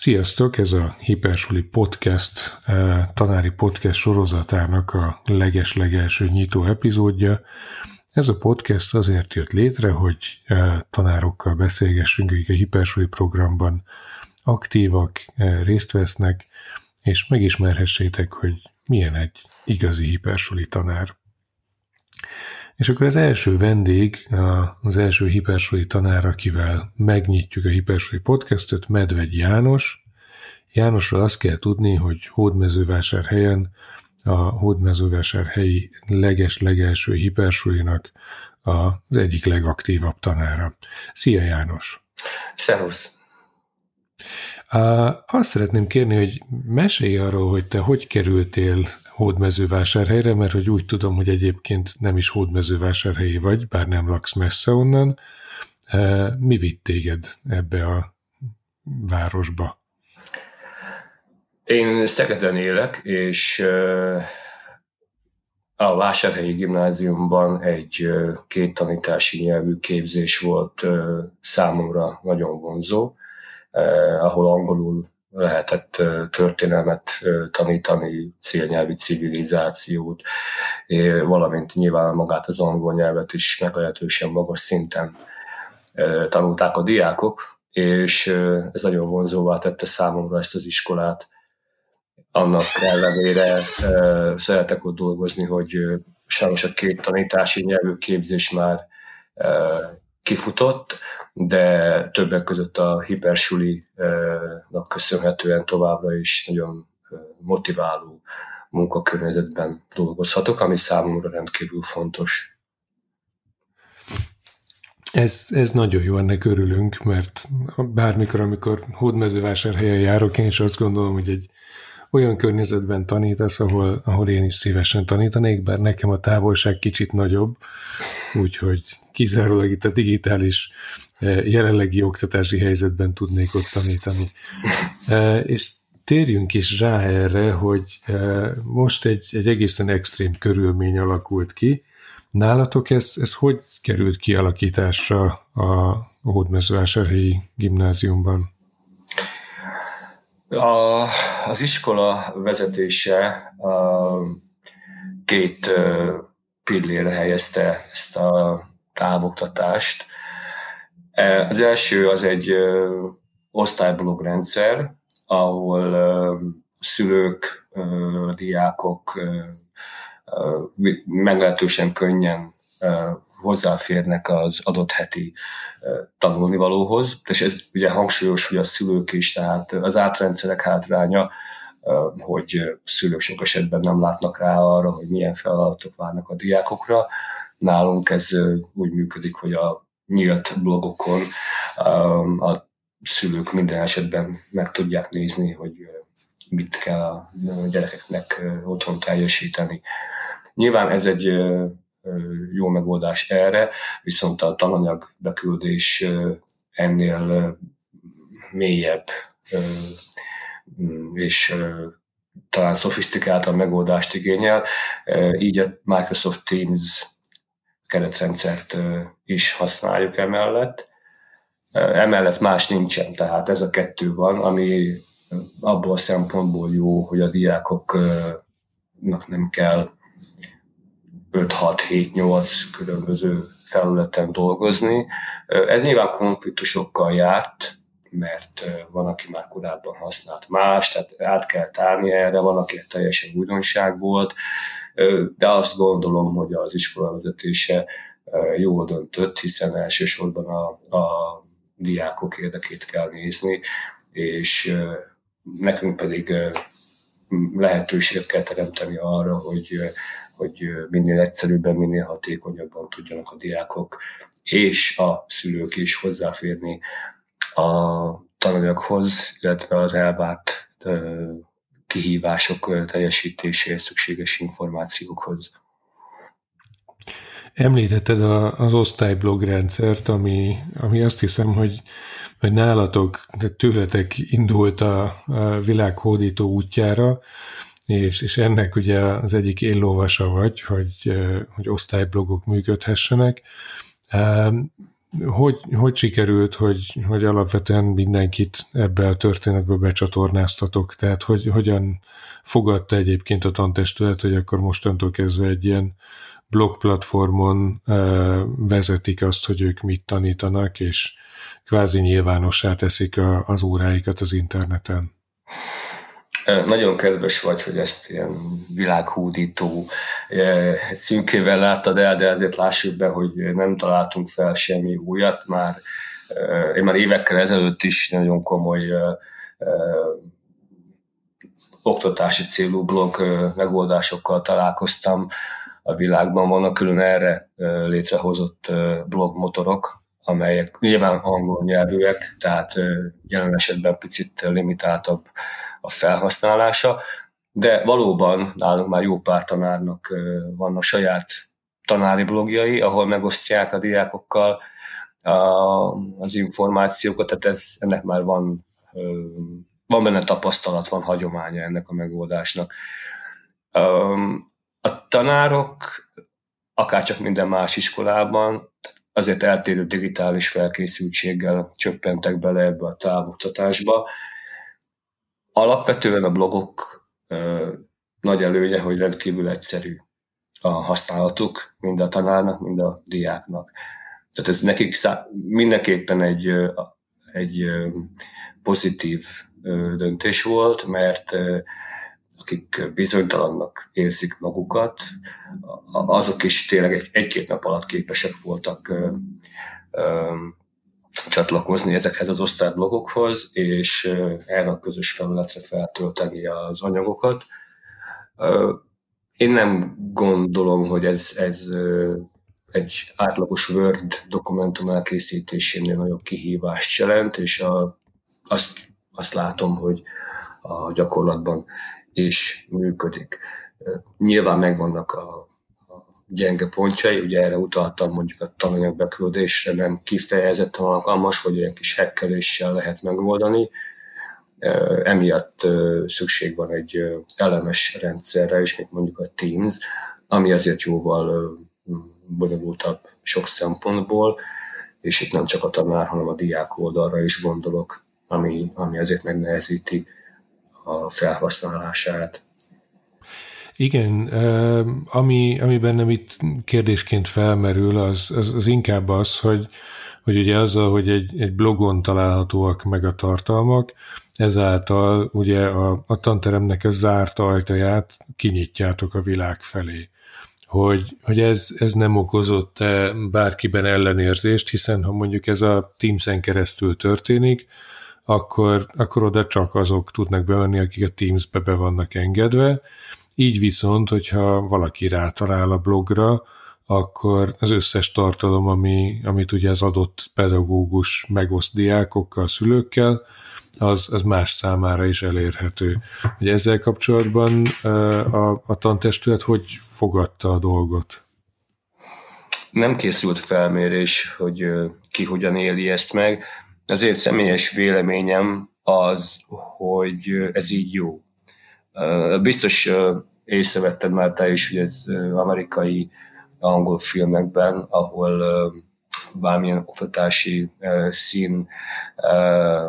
Sziasztok, ez a Hipersuli Podcast, eh, tanári podcast sorozatának a leges-legelső nyitó epizódja. Ez a podcast azért jött létre, hogy eh, tanárokkal beszélgessünk, akik a Hipersuli programban aktívak, eh, részt vesznek, és megismerhessétek, hogy milyen egy igazi hipersuli tanár. És akkor az első vendég, az első hipersuli tanár, akivel megnyitjuk a hipersuli podcastot, Medvegy János. Jánosról azt kell tudni, hogy Hódmezővásárhelyen a Hódmezővásárhelyi leges-legelső hipersulinak az egyik legaktívabb tanára. Szia János! Szervusz! Azt szeretném kérni, hogy mesélj arról, hogy te hogy kerültél hódmezővásárhelyre, mert hogy úgy tudom, hogy egyébként nem is hódmezővásárhelyi vagy, bár nem laksz messze onnan. Mi vitt téged ebbe a városba? Én Szegeden élek, és a Vásárhelyi Gimnáziumban egy két tanítási nyelvű képzés volt számomra nagyon vonzó, ahol angolul lehetett történelmet tanítani, célnyelvi civilizációt, valamint nyilván magát az angol nyelvet is meglehetősen magas szinten tanulták a diákok, és ez nagyon vonzóvá tette számomra ezt az iskolát. Annak ellenére szeretek ott dolgozni, hogy sajnos a két tanítási nyelvű képzés már kifutott, de többek között a hipersulinak köszönhetően továbbra is nagyon motiváló munkakörnyezetben dolgozhatok, ami számomra rendkívül fontos. Ez, ez nagyon jó, ennek örülünk, mert bármikor, amikor hódmezővásárhelyen járok, én is azt gondolom, hogy egy olyan környezetben tanítasz, ahol, ahol én is szívesen tanítanék, bár nekem a távolság kicsit nagyobb, úgyhogy kizárólag itt a digitális eh, jelenlegi oktatási helyzetben tudnék ott tanítani. Eh, és térjünk is rá erre, hogy eh, most egy, egy egészen extrém körülmény alakult ki. Nálatok ez, ez hogy került kialakításra a Hódmezővásárhelyi gimnáziumban? A, az iskola vezetése a, két pillére helyezte ezt a távoktatást. E, az első az egy osztályblog rendszer, ahol szülők, diákok meglehetősen könnyen hozzáférnek az adott heti tanulnivalóhoz, és ez ugye hangsúlyos, hogy a szülők is, tehát az átrendszerek hátránya, hogy szülők sok esetben nem látnak rá arra, hogy milyen feladatok várnak a diákokra. Nálunk ez úgy működik, hogy a nyílt blogokon a szülők minden esetben meg tudják nézni, hogy mit kell a gyerekeknek otthon teljesíteni. Nyilván ez egy jó megoldás erre, viszont a tananyag beküldés ennél mélyebb és talán szofisztikáltabb megoldást igényel. Így a Microsoft Teams keretrendszert is használjuk emellett. Emellett más nincsen, tehát ez a kettő van, ami abból a szempontból jó, hogy a diákoknak nem kell 5-6-7-8 különböző felületen dolgozni. Ez nyilván konfliktusokkal járt, mert van, aki már korábban használt más, tehát át kell tárni erre, van, aki teljesen újdonság volt, de azt gondolom, hogy az iskola vezetése jól döntött, hiszen elsősorban a, a diákok érdekét kell nézni, és nekünk pedig lehetőséget kell teremteni arra, hogy hogy minél egyszerűbben, minél hatékonyabban tudjanak a diákok és a szülők is hozzáférni a tananyaghoz, illetve az elvárt kihívások teljesítéséhez szükséges információkhoz. Említetted az osztályblog rendszert, ami, ami azt hiszem, hogy, hogy nálatok, tőletek indult a, a világ hódító útjára, és, és ennek ugye az egyik éllovasa vagy, hogy, hogy osztályblogok működhessenek. hogy, hogy sikerült, hogy, hogy alapvetően mindenkit ebbe a történetbe becsatornáztatok? Tehát hogy, hogyan fogadta egyébként a tantestület, hogy akkor mostantól kezdve egy ilyen blog platformon vezetik azt, hogy ők mit tanítanak, és kvázi nyilvánossá teszik a, az óráikat az interneten. Nagyon kedves vagy, hogy ezt ilyen világhúdító címkével láttad el, de azért lássuk be, hogy nem találtunk fel semmi újat. Már, én már évekkel ezelőtt is nagyon komoly oktatási célú blog megoldásokkal találkoztam a világban. Vannak külön erre létrehozott blogmotorok, amelyek nyilván angol nyelvűek, tehát jelen esetben picit limitáltabb a felhasználása, de valóban nálunk már jó pár tanárnak vannak saját tanári blogjai, ahol megosztják a diákokkal az információkat, tehát ez, ennek már van, van benne tapasztalat, van hagyománya ennek a megoldásnak. A tanárok, akárcsak minden más iskolában, azért eltérő digitális felkészültséggel csöppentek bele ebbe a távoktatásba. Alapvetően a blogok nagy előnye, hogy rendkívül egyszerű a használatuk, mind a tanárnak, mind a diáknak. Tehát ez nekik szá- mindenképpen egy, egy pozitív döntés volt, mert akik bizonytalannak érzik magukat, azok is tényleg egy, egy-két nap alatt képesek voltak csatlakozni ezekhez az osztályblogokhoz, és erre a közös felületre feltölteni az anyagokat. Én nem gondolom, hogy ez, ez egy átlagos Word dokumentum elkészítésénél nagyobb kihívást jelent, és a, azt, azt látom, hogy a gyakorlatban is működik. Nyilván megvannak a gyenge pontjai, ugye erre utaltam mondjuk a tananyag beküldésre nem kifejezetten alkalmas, vagy olyan kis hekkeléssel lehet megoldani. Emiatt szükség van egy elemes rendszerre is, mint mondjuk a Teams, ami azért jóval bonyolultabb sok szempontból, és itt nem csak a tanár, hanem a diák oldalra is gondolok, ami, ami azért megnehezíti a felhasználását. Igen, ami, ami bennem itt kérdésként felmerül, az, az, az inkább az, hogy, hogy ugye azzal, hogy egy, egy blogon találhatóak meg a tartalmak, ezáltal ugye a, a tanteremnek a zárt ajtaját kinyitjátok a világ felé. Hogy, hogy ez, ez nem okozott bárkiben ellenérzést, hiszen ha mondjuk ez a Teams-en keresztül történik, akkor, akkor oda csak azok tudnak bemenni, akik a Teams-be be vannak engedve. Így viszont, hogyha valaki rátalál a blogra, akkor az összes tartalom, ami, amit ugye az adott pedagógus megoszt diákokkal, szülőkkel, az, az más számára is elérhető. Ugye ezzel kapcsolatban a, a tantestület hogy fogadta a dolgot? Nem készült felmérés, hogy ki hogyan éli ezt meg. Az én személyes véleményem az, hogy ez így jó. Biztos észrevetted már te is, hogy ez amerikai angol filmekben, ahol bármilyen oktatási szín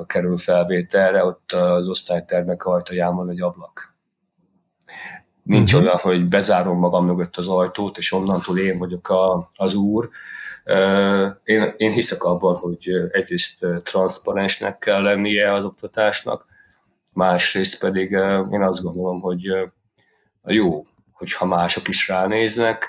kerül felvételre, ott az osztálytermek ajtaján egy ablak. Nincs uh-huh. olyan, hogy bezárom magam mögött az ajtót, és onnantól én vagyok a, az úr, én, én hiszek abban, hogy egyrészt transzparensnek kell lennie az oktatásnak, másrészt pedig én azt gondolom, hogy jó, hogyha mások is ránéznek,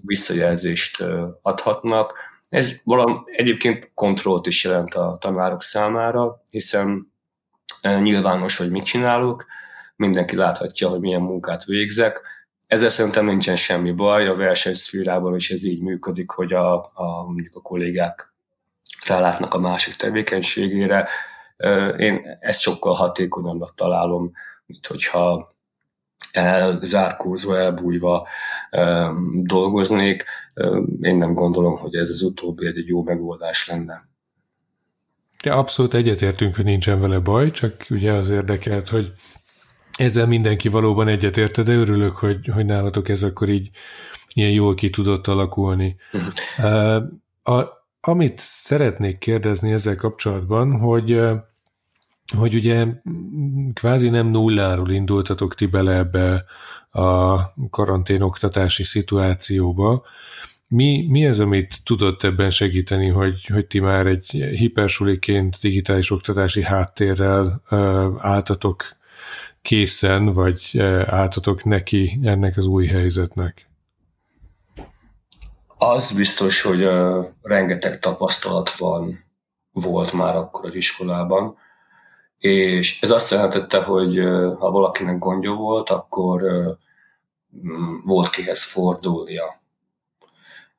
visszajelzést adhatnak. Ez valami egyébként kontrollt is jelent a tanárok számára, hiszen nyilvános, hogy mit csinálok, mindenki láthatja, hogy milyen munkát végzek, ezzel szerintem nincsen semmi baj, a versenyszférában is ez így működik, hogy a, a, mondjuk a kollégák rálátnak a másik tevékenységére. Én ezt sokkal hatékonyabbnak találom, mint hogyha elzárkózva, elbújva dolgoznék. Én nem gondolom, hogy ez az utóbbi egy jó megoldás lenne. De abszolút egyetértünk, hogy nincsen vele baj, csak ugye az érdekelt, hogy ezzel mindenki valóban egyetérte, de örülök, hogy, hogy nálatok ez akkor így ilyen jól ki tudott alakulni. Uh-huh. A, amit szeretnék kérdezni ezzel kapcsolatban, hogy hogy ugye kvázi nem nulláról indultatok ti bele ebbe a karanténoktatási szituációba. Mi, mi ez, amit tudott ebben segíteni, hogy, hogy ti már egy hipersuliként digitális oktatási háttérrel álltatok készen, vagy álltatok neki ennek az új helyzetnek? Az biztos, hogy uh, rengeteg tapasztalat van, volt már akkor az iskolában, és ez azt jelentette, hogy ha valakinek gondja volt, akkor uh, volt kihez fordulnia.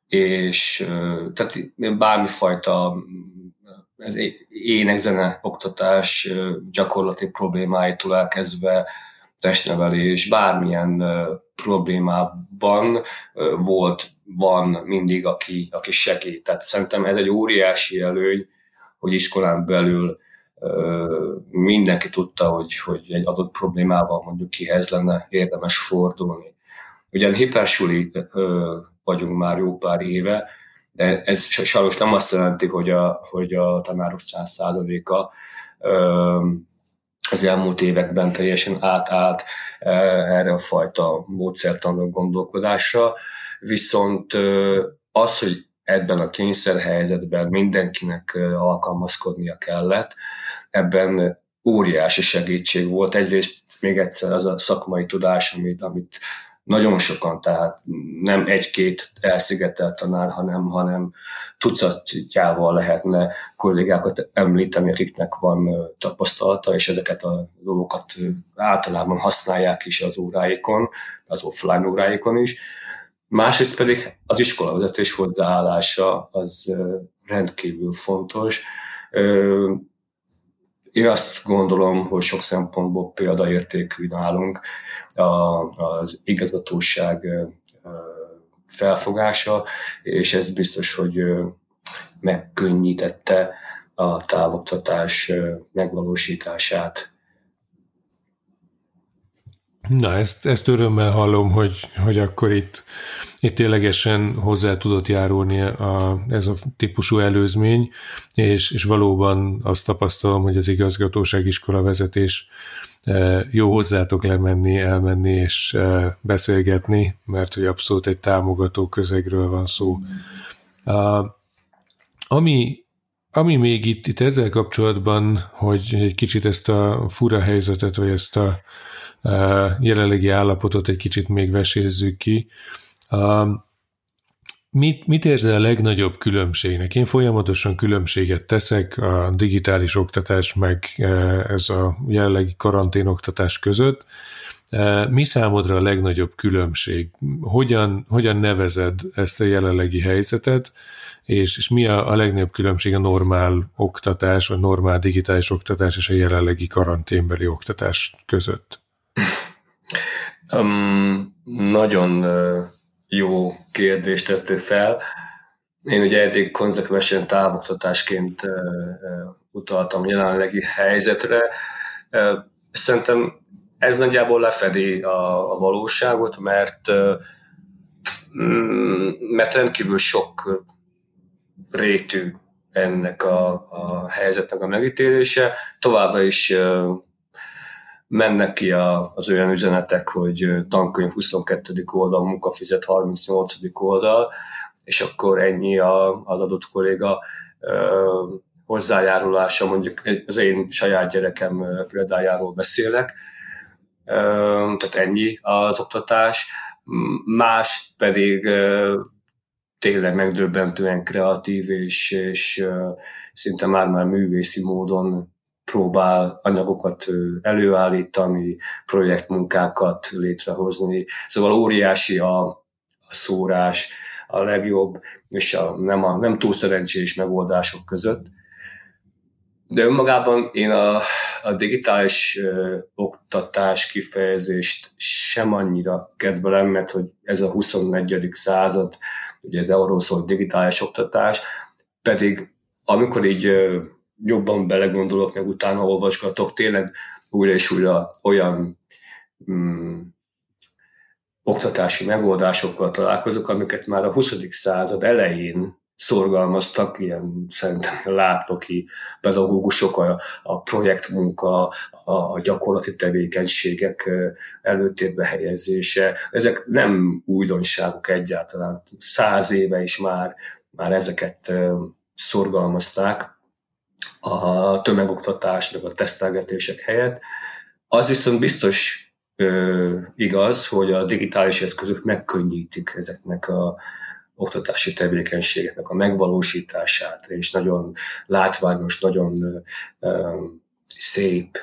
És tehát bármifajta énekzene oktatás gyakorlati problémáitól elkezdve testnevelés, bármilyen problémában volt, van mindig, aki, aki segít. Tehát szerintem ez egy óriási előny, hogy iskolán belül mindenki tudta, hogy, hogy egy adott problémával mondjuk kihez lenne érdemes fordulni. Ugyan hipersuli vagyunk már jó pár éve, de ez sajnos nem azt jelenti, hogy a, hogy a tanárok száz százaléka az elmúlt években teljesen átállt erre a fajta módszertanú gondolkodásra, viszont az, hogy ebben a kényszerhelyzetben mindenkinek alkalmazkodnia kellett, ebben óriási segítség volt. Egyrészt még egyszer az a szakmai tudás, amit, amit nagyon sokan, tehát nem egy-két elszigetelt tanár, hanem, hanem tucatjával lehetne kollégákat említeni, akiknek van tapasztalata, és ezeket a dolgokat általában használják is az óráikon, az offline óráikon is. Másrészt pedig az iskolavezetés hozzáállása az rendkívül fontos. Én azt gondolom, hogy sok szempontból példaértékű nálunk, az igazgatóság felfogása, és ez biztos, hogy megkönnyítette a távoktatás megvalósítását. Na, ezt, ezt örömmel hallom, hogy, hogy akkor itt, itt ténylegesen hozzá tudott járulni a, ez a típusú előzmény, és, és valóban azt tapasztalom, hogy az igazgatóság iskola vezetés jó hozzátok lemenni, elmenni és beszélgetni, mert hogy abszolút egy támogató közegről van szó. Ami, ami még itt, itt ezzel kapcsolatban, hogy egy kicsit ezt a fura helyzetet, vagy ezt a jelenlegi állapotot egy kicsit még vesézzük ki, Mit, mit érzel a legnagyobb különbségnek? Én folyamatosan különbséget teszek a digitális oktatás meg ez a jellegi karanténoktatás között. Mi számodra a legnagyobb különbség? Hogyan, hogyan nevezed ezt a jelenlegi helyzetet, és, és mi a, a legnagyobb különbség a normál oktatás, a normál digitális oktatás és a jelenlegi karanténbeli oktatás között? Um, nagyon jó kérdést tettél fel. Én ugye eddig konzekvensen távoktatásként utaltam jelenlegi helyzetre. Szerintem ez nagyjából lefedi a, a valóságot, mert mm, mert rendkívül sok rétű ennek a, a helyzetnek a megítélése. Továbbra is mennek ki a, az olyan üzenetek, hogy tankönyv 22. oldal, munkafizet 38. oldal, és akkor ennyi a, az adott kolléga hozzájárulása, mondjuk az én saját gyerekem példájáról beszélek, tehát ennyi az oktatás, más pedig ö, tényleg megdöbbentően kreatív, és, és szinte már-már művészi módon próbál anyagokat előállítani, projektmunkákat létrehozni. Szóval óriási a, a szórás, a legjobb és a nem, a, nem túl szerencsés megoldások között. De önmagában én a, a digitális ö, oktatás kifejezést sem annyira kedvelem, mert hogy ez a 21. század, ugye ez arról szól digitális oktatás, pedig amikor így ö, jobban belegondolok, meg utána olvasgatok, tényleg újra és újra olyan mm, oktatási megoldásokkal találkozok, amiket már a 20. század elején szorgalmaztak, ilyen szerintem látnoki pedagógusok, a, a projektmunka, a, a gyakorlati tevékenységek előtérbe helyezése. Ezek nem újdonságok egyáltalán. Száz éve is már, már ezeket szorgalmazták a tömegoktatás, meg a tesztelgetések helyett. Az viszont biztos ö, igaz, hogy a digitális eszközök megkönnyítik ezeknek a oktatási tevékenységeknek a megvalósítását, és nagyon látványos, nagyon ö, szép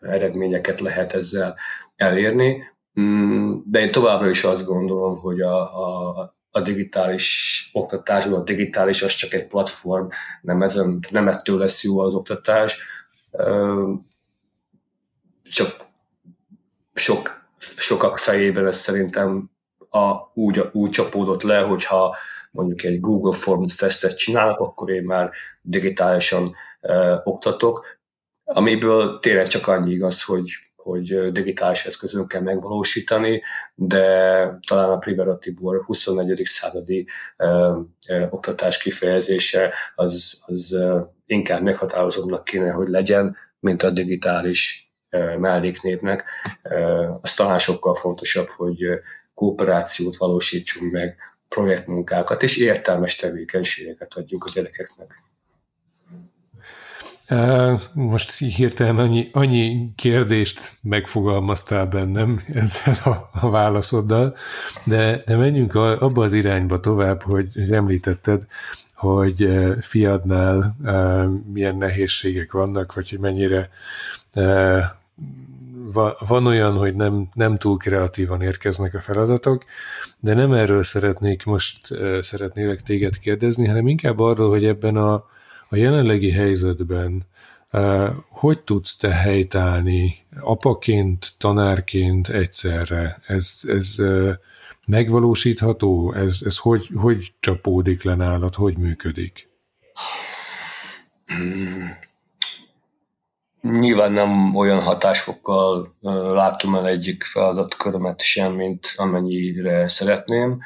eredményeket lehet ezzel elérni. Mm, de én továbbra is azt gondolom, hogy a, a, a digitális oktatásban, a digitális az csak egy platform, nem, ezen, nem ettől lesz jó az oktatás, csak sok, sokak fejében ez szerintem a, úgy, úgy csapódott le, hogyha mondjuk egy Google Forms tesztet csinálok, akkor én már digitálisan uh, oktatok, amiből tényleg csak annyi igaz, hogy hogy digitális eszközön kell megvalósítani, de talán a Privera Tibor 24. századi ö, ö, oktatás kifejezése az, az ö, inkább meghatározóbbnak kéne, hogy legyen, mint a digitális ö, melléknépnek. Ö, az talán sokkal fontosabb, hogy kooperációt valósítsunk meg, projektmunkákat és értelmes tevékenységeket adjunk a gyerekeknek. Most hirtelen annyi, annyi kérdést megfogalmaztál bennem ezzel a, a válaszoddal, de, de menjünk abba az irányba tovább, hogy, hogy említetted, hogy fiadnál milyen nehézségek vannak, vagy hogy mennyire van olyan, hogy nem, nem túl kreatívan érkeznek a feladatok, de nem erről szeretnék most szeretnélek téged kérdezni, hanem inkább arról, hogy ebben a, a jelenlegi helyzetben hogy tudsz te helytállni apaként, tanárként egyszerre? Ez, ez megvalósítható? Ez, ez hogy, hogy csapódik le nálad? Hogy működik? Nyilván nem olyan hatásfokkal látom el egyik feladatkörömet sem, mint amennyire szeretném,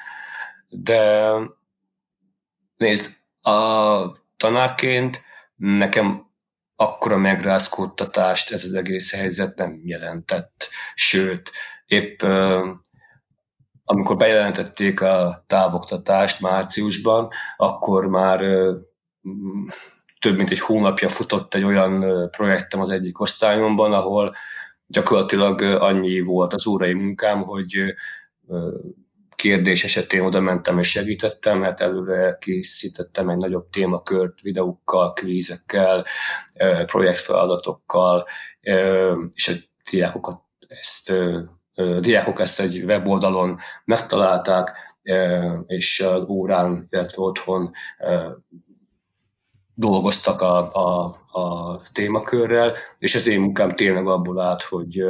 de nézd, a tanárként nekem akkora megrázkódtatást ez az egész helyzet nem jelentett. Sőt, épp amikor bejelentették a távoktatást márciusban, akkor már több mint egy hónapja futott egy olyan projektem az egyik osztályomban, ahol gyakorlatilag annyi volt az órai munkám, hogy kérdés esetén oda mentem és segítettem, mert előre készítettem egy nagyobb témakört videókkal, kvízekkel, projektfeladatokkal, és a diákokat ezt, a diákok ezt egy weboldalon megtalálták, és az órán, illetve otthon dolgoztak a, a, a témakörrel, és az én munkám tényleg abból állt, hogy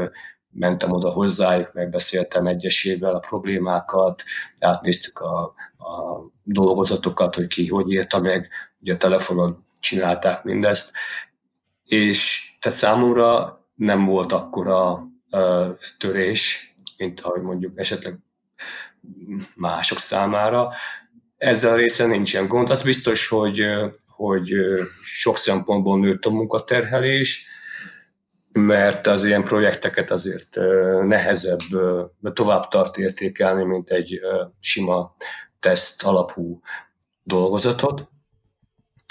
mentem oda hozzájuk, megbeszéltem egyesével a problémákat, átnéztük a, a dolgozatokat, hogy ki hogy írta meg, ugye a telefonon csinálták mindezt, és tehát számomra nem volt akkora uh, törés, mint ahogy mondjuk esetleg mások számára. Ezzel a része nincsen gond. Az biztos, hogy, hogy sok szempontból nőtt a munkaterhelés, mert az ilyen projekteket azért nehezebb, tovább tart értékelni, mint egy sima teszt alapú dolgozatot.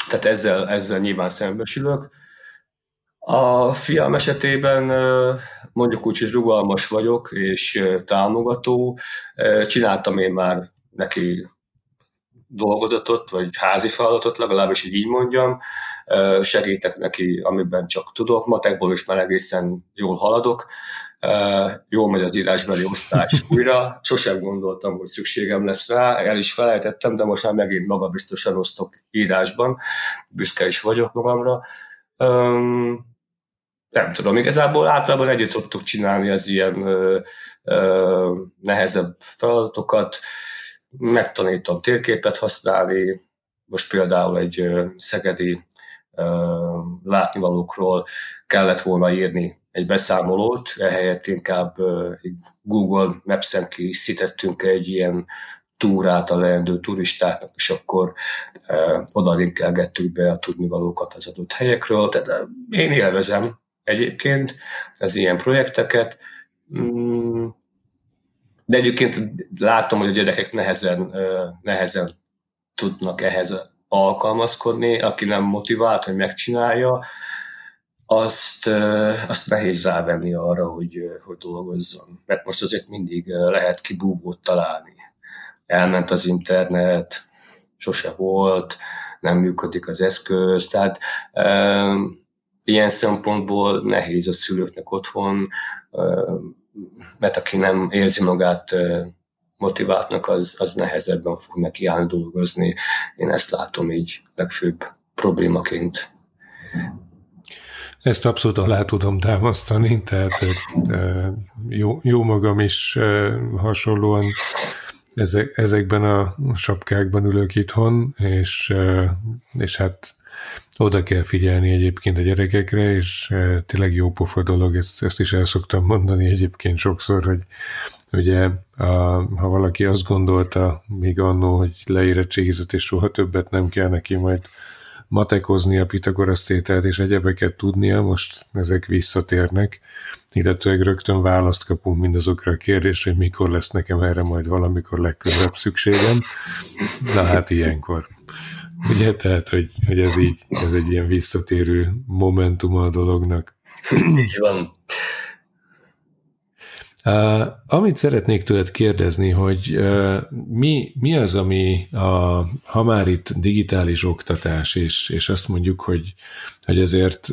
Tehát ezzel, ezzel nyilván szembesülök. A fiam esetében mondjuk úgy, hogy rugalmas vagyok és támogató. Csináltam én már neki dolgozatot, vagy házi feladatot, legalábbis így mondjam segítek neki, amiben csak tudok. Matekból is már egészen jól haladok. Jól megy az írásbeli osztás újra. Sosem gondoltam, hogy szükségem lesz rá. El is felejtettem, de most már megint magabiztosan osztok írásban. Büszke is vagyok magamra. nem tudom, igazából általában együtt szoktuk csinálni az ilyen ö, ö, nehezebb feladatokat, megtanítom térképet használni, most például egy ö, szegedi látnivalókról kellett volna írni egy beszámolót, ehelyett inkább Google Maps-en készítettünk egy ilyen túrát a leendő turistáknak, és akkor e, oda linkelgettük be a tudnivalókat az adott helyekről. Tehát én élvezem egyébként az ilyen projekteket, mm, de egyébként látom, hogy a gyerekek nehezen, nehezen tudnak ehhez alkalmazkodni, aki nem motivált, hogy megcsinálja, azt, azt nehéz rávenni arra, hogy, hogy dolgozzon. Mert most azért mindig lehet kibúvót találni. Elment az internet, sose volt, nem működik az eszköz, tehát e, ilyen szempontból nehéz a szülőknek otthon, e, mert aki nem érzi magát motiváltnak, az, az nehezebben fog neki állni dolgozni. Én ezt látom így legfőbb problémaként. Ezt abszolút alá tudom támasztani, tehát jó, jó magam is hasonlóan ezekben a sapkákban ülök itthon, és, és hát oda kell figyelni egyébként a gyerekekre, és tényleg jó pofa dolog, ezt, ezt is el szoktam mondani egyébként sokszor, hogy ugye a, ha valaki azt gondolta még annó, hogy leérettségizett, és soha többet nem kell neki majd matekozni a Pitagorasz tételt és egyebeket tudnia, most ezek visszatérnek, illetőleg rögtön választ kapunk mindazokra a kérdésre, hogy mikor lesz nekem erre majd valamikor legközelebb szükségem. Na hát ilyenkor. Ugye, tehát, hogy, hogy ez így, ez egy ilyen visszatérő momentum a dolognak. Így van. Amit szeretnék tőled kérdezni, hogy mi, mi az, ami, a, ha már itt digitális oktatás, és, és azt mondjuk, hogy, hogy ezért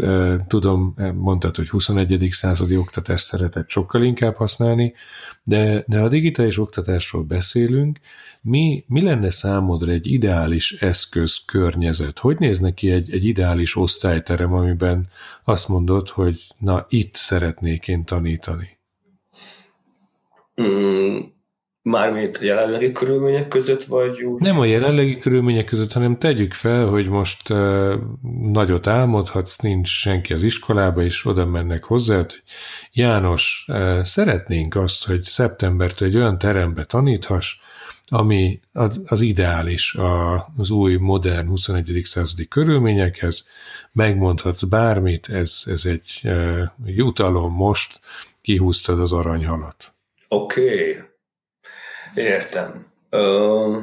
tudom, mondtad, hogy 21. századi oktatást szeretett sokkal inkább használni, de, de ha digitális oktatásról beszélünk, mi, mi lenne számodra egy ideális eszköz környezet? Hogy néz neki egy, egy ideális osztályterem, amiben azt mondod, hogy na itt szeretnék én tanítani? Mm, mármint a jelenlegi körülmények között, vagy úgy? Nem a jelenlegi körülmények között, hanem tegyük fel, hogy most uh, nagyot álmodhatsz, nincs senki az iskolába, és oda mennek hozzá, hogy János, uh, szeretnénk azt, hogy szeptembertől egy olyan terembe taníthass, ami az, az ideális az új, modern 21. századi körülményekhez, megmondhatsz bármit, ez, ez egy uh, jutalom most, kihúztad az aranyhalat. Oké, okay. értem. Uh,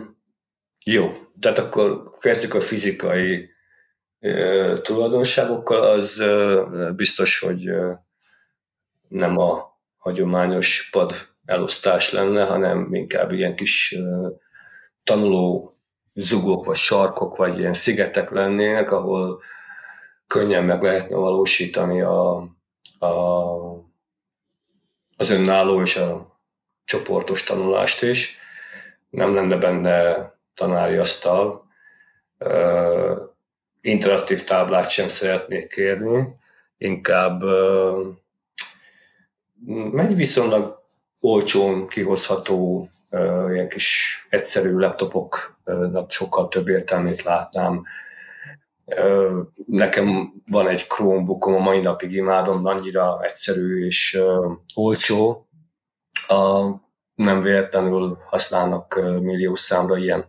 jó, tehát akkor kezdjük a fizikai uh, tulajdonságokkal, az uh, biztos, hogy uh, nem a hagyományos pad elosztás lenne, hanem inkább ilyen kis uh, tanuló zugok, vagy sarkok, vagy ilyen szigetek lennének, ahol könnyen meg lehetne valósítani a, a, az önálló és a csoportos tanulást is. Nem lenne benne tanári asztal. Interaktív táblát sem szeretnék kérni, inkább megy viszonylag olcsón kihozható ilyen kis egyszerű laptopoknak sokkal több értelmét látnám. Nekem van egy Chromebookom, a mai napig imádom, annyira egyszerű és olcsó, a, nem véletlenül használnak millió számra ilyen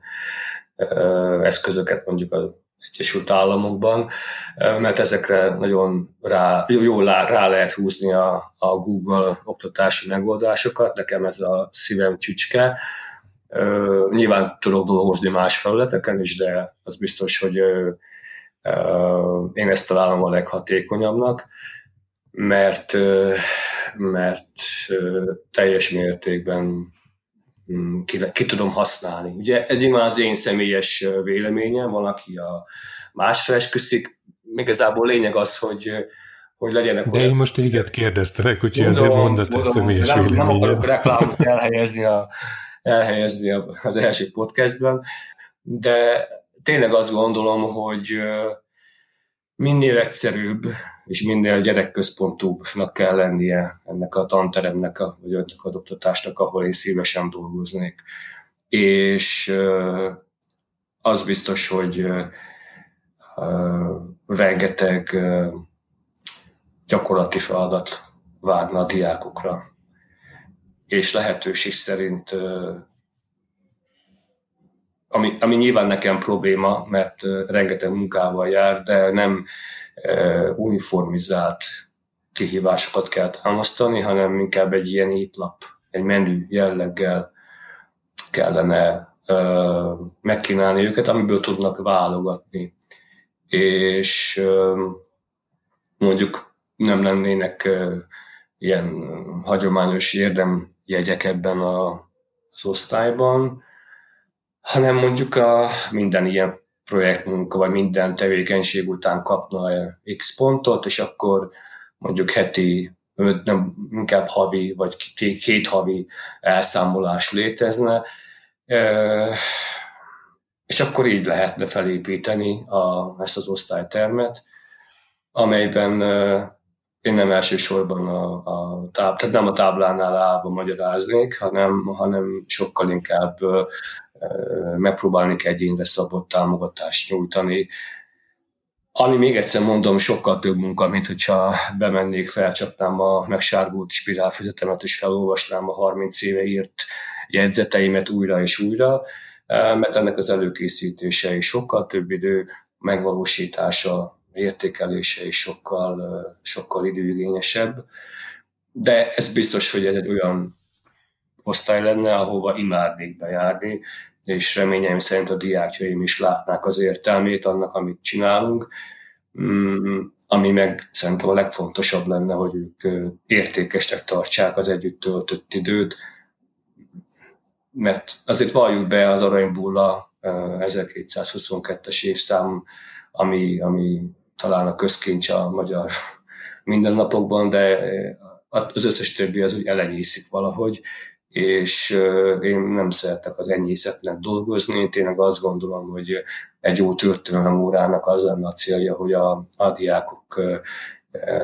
eszközöket mondjuk az Egyesült Államokban, mert ezekre nagyon rá, jól rá lehet húzni a, a Google oktatási megoldásokat. Nekem ez a szívem csücske. Nyilván tudok dolgozni más felületeken is, de az biztos, hogy én ezt találom a leghatékonyabbnak, mert mert teljes mértékben mm, ki, ki tudom használni. Ugye ez már az én személyes véleményem, van, aki a másra esküszik, igazából lényeg az, hogy hogy legyenek De olyan... én most téged kérdeztelek, úgyhogy mondom, azért mondd a személyes véleményed. Nem akarok reklámot elhelyezni, a, elhelyezni az első podcastben, de tényleg azt gondolom, hogy minél egyszerűbb és minél gyerekközpontúbbnak kell lennie ennek a tanteremnek, a, vagy ennek a oktatásnak, ahol én szívesen dolgoznék. És az biztos, hogy rengeteg gyakorlati feladat várna a diákokra, és lehetőség szerint ami, ami nyilván nekem probléma, mert rengeteg munkával jár, de nem uniformizált kihívásokat kell támasztani, hanem inkább egy ilyen étlap, egy menü jelleggel kellene megkínálni őket, amiből tudnak válogatni. És mondjuk nem lennének ilyen hagyományos érdemjegyek ebben az osztályban, hanem mondjuk a minden ilyen projektmunka, vagy minden tevékenység után kapna X pontot, és akkor mondjuk heti, nem, inkább havi, vagy két havi elszámolás létezne, és akkor így lehetne felépíteni a, ezt az osztálytermet, amelyben én nem elsősorban a, a táb, tehát nem a táblánál állva magyaráznék, hanem, hanem sokkal inkább megpróbálni egyénre szabott támogatást nyújtani. Ami még egyszer mondom, sokkal több munka, mint hogyha bemennék, felcsapnám a megsárgult spirálfüzetemet, és felolvasnám a 30 éve írt jegyzeteimet újra és újra, mert ennek az előkészítése is sokkal több idő, megvalósítása, értékelése is sokkal, sokkal időigényesebb. De ez biztos, hogy ez egy olyan osztály lenne, ahova imádnék bejárni, és reményeim szerint a diákjaim is látnák az értelmét annak, amit csinálunk, mm, ami meg szerintem a legfontosabb lenne, hogy ők értékesnek tartsák az együtt töltött időt, mert azért valljuk be az Aranybulla 1222-es évszám, ami, ami talán a közkincs a magyar mindennapokban, de az összes többi az úgy elenyészik valahogy, és én nem szeretek az enyészetnek dolgozni, én tényleg azt gondolom, hogy egy jó történelem órának az lenne a célja, hogy a, a diákok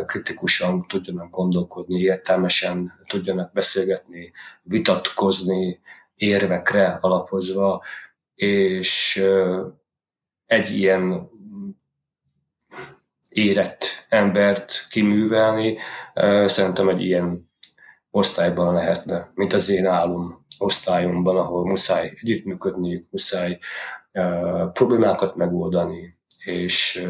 kritikusan tudjanak gondolkodni, értelmesen tudjanak beszélgetni, vitatkozni, érvekre alapozva, és egy ilyen érett embert kiművelni, szerintem egy ilyen osztályban lehetne, mint az én álom osztályomban, ahol muszáj együttműködniük, muszáj problémákat megoldani, és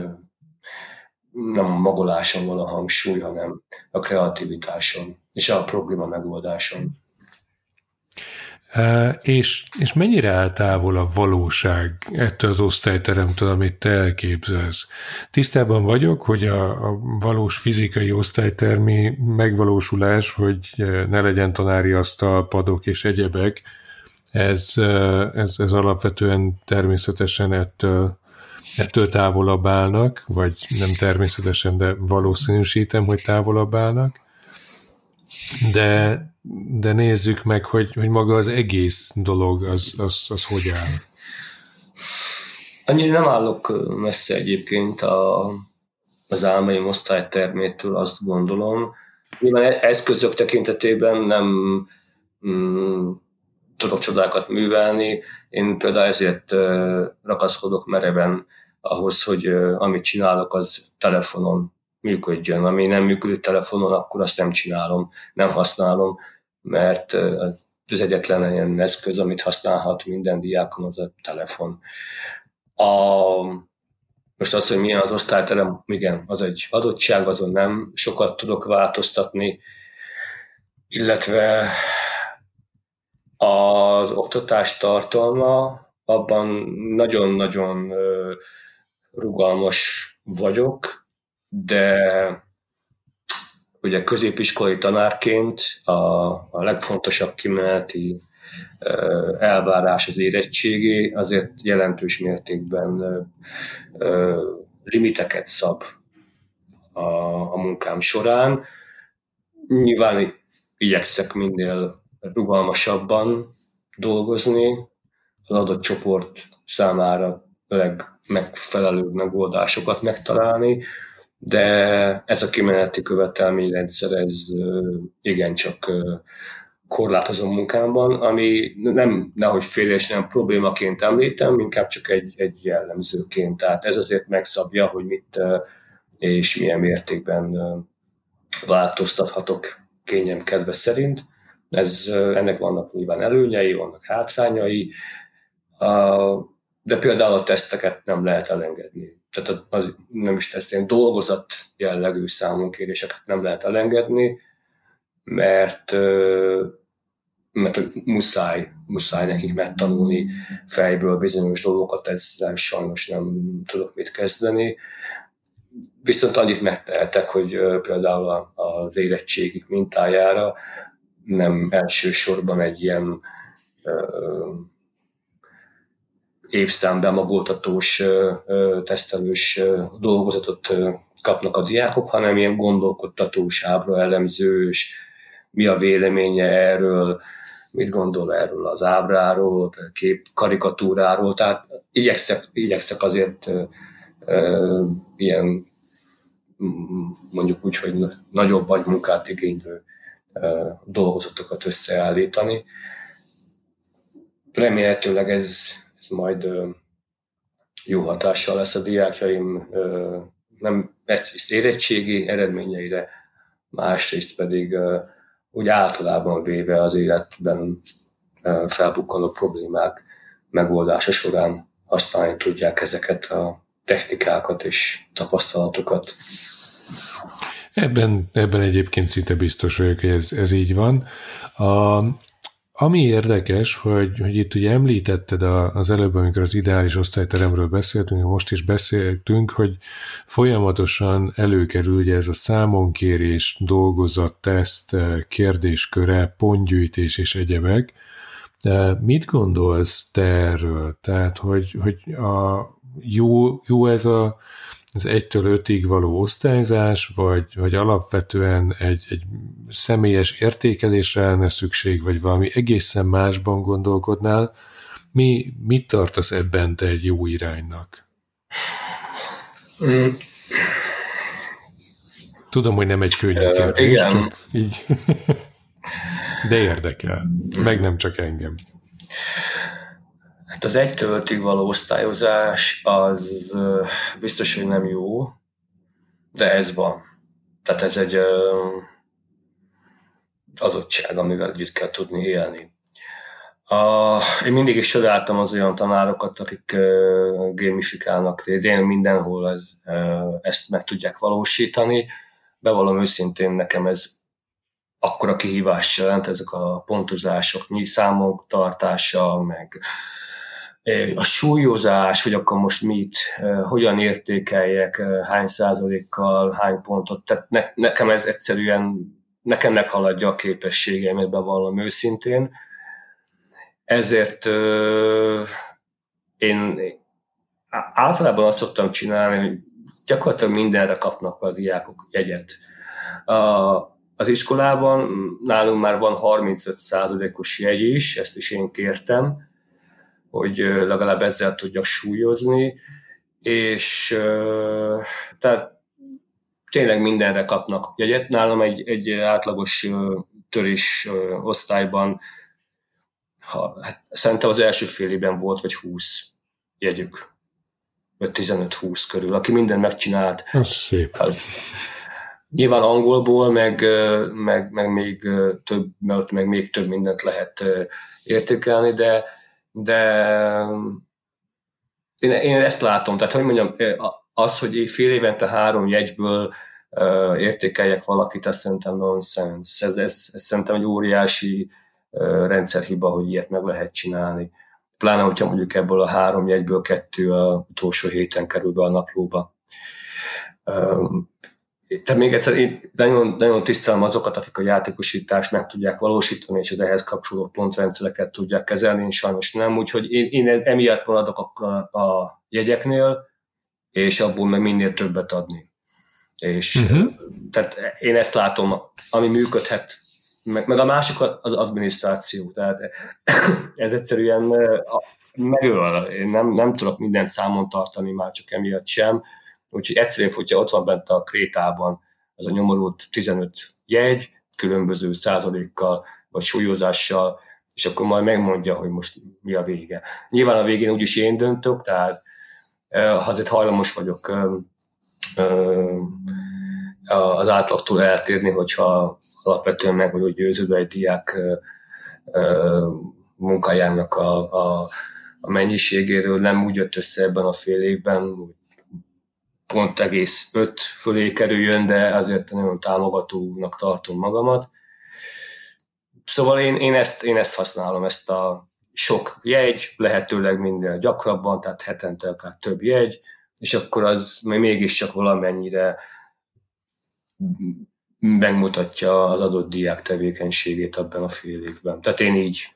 nem a magoláson van a hangsúly, hanem a kreativitáson és a probléma megoldáson. És, és mennyire távol a valóság ettől az osztályteremtől, amit te elképzelsz? Tisztában vagyok, hogy a, a valós fizikai osztálytermi megvalósulás, hogy ne legyen tanári asztal, padok és egyebek, ez, ez, ez alapvetően természetesen ettől, ettől távolabb állnak, vagy nem természetesen, de valószínűsítem, hogy távolabb állnak. De, de nézzük meg, hogy, hogy maga az egész dolog, az, az, az hogy áll. Annyira nem állok messze egyébként a, az álmaim osztálytermétől, azt gondolom. Nyilván e- eszközök tekintetében nem mm, tudok csodákat művelni. Én például ezért ragaszkodok mereven ahhoz, hogy amit csinálok, az telefonon működjön. Ami nem működik telefonon, akkor azt nem csinálom, nem használom, mert az egyetlen ilyen eszköz, amit használhat minden diákon, az a telefon. A, most az, hogy milyen az osztályterem, igen, az egy adottság, azon nem sokat tudok változtatni, illetve az oktatás tartalma, abban nagyon-nagyon rugalmas vagyok, de ugye középiskolai tanárként a, a legfontosabb kimeneti elvárás az érettségé, azért jelentős mértékben limiteket szab a, a munkám során. Nyilván igyekszek minél rugalmasabban dolgozni, az adott csoport számára legmegfelelőbb megoldásokat megtalálni, de ez a kimeneti követelményrendszer, ez igencsak korlátozom munkámban, ami nem, nehogy fél és nem problémaként említem, inkább csak egy, egy jellemzőként. Tehát ez azért megszabja, hogy mit és milyen mértékben változtathatok kényem kedve szerint. Ez, ennek vannak nyilván előnyei, vannak hátrányai. de például a teszteket nem lehet elengedni. Tehát az nem is teszt, ilyen dolgozat jellegű számunkéréseket nem lehet elengedni, mert, mert muszáj, muszáj nekik megtanulni fejből bizonyos dolgokat, ezzel sajnos nem tudok mit kezdeni. Viszont annyit megtehetek, hogy például az érettségik mintájára nem elsősorban egy ilyen évszámbemagoltatós, tesztelős dolgozatot kapnak a diákok, hanem ilyen gondolkodtatós, ábra elemzős, mi a véleménye erről, mit gondol erről az ábráról, kép karikatúráról, tehát igyekszek, igyekszek azért ilyen mondjuk úgy, hogy nagyobb vagy munkát igénylő dolgozatokat összeállítani. Remélhetőleg ez, ez majd jó hatással lesz a diákjaim nem egyrészt érettségi eredményeire, másrészt pedig úgy általában véve az életben felbukkanó problémák megoldása során használni tudják ezeket a technikákat és tapasztalatokat. Ebben, ebben egyébként szinte biztos vagyok, hogy ez, ez így van. A, ami érdekes, hogy, hogy itt ugye említetted a, az előbb, amikor az ideális osztályteremről beszéltünk, most is beszéltünk, hogy folyamatosan előkerül ugye ez a számonkérés, dolgozat, teszt, kérdésköre, pontgyűjtés és egyebek. De mit gondolsz te erről? Tehát, hogy, hogy a, jó, jó ez a, az egytől ötig való osztályzás, vagy, vagy alapvetően egy, egy személyes értékelésre lenne szükség, vagy valami egészen másban gondolkodnál, mi, mit tartasz ebben te egy jó iránynak? Mm. Tudom, hogy nem egy könnyű kérdés, igen. csak így. De érdekel. Meg nem csak engem. Hát az egytől ötig való osztályozás az biztos, hogy nem jó, de ez van. Tehát ez egy adottság, amivel együtt kell tudni élni. A, én mindig is csodáltam az olyan tanárokat, akik uh, gamifikálnak, én mindenhol ez, uh, ezt meg tudják valósítani. Bevallom őszintén, nekem ez akkora kihívást jelent, ezek a pontozások, számok tartása, meg a súlyozás, hogy akkor most mit, hogyan értékeljek, hány százalékkal, hány pontot. Tehát ne, nekem ez egyszerűen, nekem meghaladja a képességeimet, bevallom őszintén. Ezért én általában azt szoktam csinálni, hogy gyakorlatilag mindenre kapnak a diákok jegyet. A, az iskolában nálunk már van 35%-os jegy is, ezt is én kértem, hogy legalább ezzel tudjak súlyozni, és tehát tényleg mindenre kapnak jegyet. Nálam egy, egy átlagos törés osztályban ha, hát szerintem az első fél évben volt, vagy 20 jegyük, vagy 15-20 körül, aki minden megcsinált. Az szép. Az, nyilván angolból, meg, meg, meg még több, mert meg még több mindent lehet értékelni, de de én, én ezt látom, tehát hogy mondjam, az, hogy fél évente három jegyből uh, értékeljek valakit, azt szerintem nonsens. Ez, ez, ez szerintem egy óriási rendszerhiba, hogy ilyet meg lehet csinálni. Pláne, hogyha mondjuk ebből a három jegyből kettő a utolsó héten kerül be a naplóba. Um, tehát még egyszer, én nagyon, nagyon tisztelem azokat, akik a játékosítást meg tudják valósítani, és az ehhez kapcsolódó pontrendszereket tudják kezelni, én sajnos nem, úgyhogy én, én emiatt maradok a, a jegyeknél, és abból meg minél többet adni. És uh-huh. tehát én ezt látom, ami működhet, meg, meg a másik az adminisztráció, tehát ez egyszerűen megöl, én nem, nem tudok mindent számon tartani, már csak emiatt sem, Úgyhogy egyszerűbb, hogyha ott van bent a krétában az a nyomorult 15 jegy, különböző százalékkal vagy súlyozással, és akkor majd megmondja, hogy most mi a vége. Nyilván a végén úgyis én döntök, tehát azért hajlamos vagyok az átlagtól eltérni, hogyha alapvetően meg vagyok győződve egy diák munkájának a, a a mennyiségéről nem úgy jött össze ebben a fél évben, pont egész öt fölé kerüljön, de azért nagyon támogatónak tartom magamat. Szóval én, én, ezt, én ezt használom, ezt a sok jegy, lehetőleg minden gyakrabban, tehát hetente akár több jegy, és akkor az még mégiscsak valamennyire megmutatja az adott diák tevékenységét abban a fél évben. Tehát én így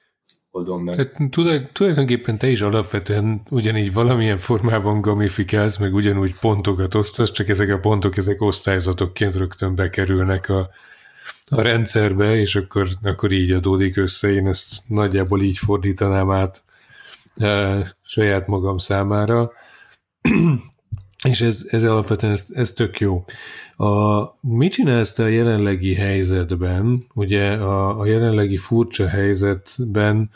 oldom meg. Tehát tulajdonképpen te is alapvetően ugyanígy valamilyen formában gamifikálsz, meg ugyanúgy pontokat osztasz, csak ezek a pontok, ezek osztályzatokként rögtön bekerülnek a, a rendszerbe, és akkor, akkor így adódik össze. Én ezt nagyjából így fordítanám át e, saját magam számára. és ez, ez alapvetően ez, ez tök jó. A, mit csinálsz te a jelenlegi helyzetben? Ugye a, a jelenlegi furcsa helyzetben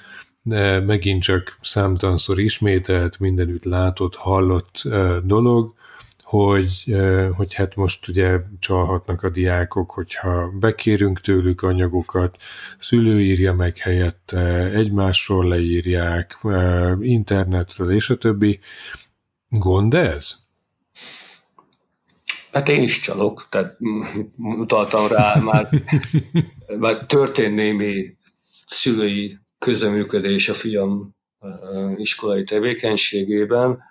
de megint csak számtalanszor ismételt, mindenütt látott, hallott e, dolog, hogy, e, hogy hát most ugye csalhatnak a diákok, hogyha bekérünk tőlük anyagokat, szülő írja meg helyette, egymásról leírják, e, internetről és a többi. Gond ez? Hát én is csalok, tehát utaltam rá, már, már történt némi szülői közeműködés a fiam iskolai tevékenységében.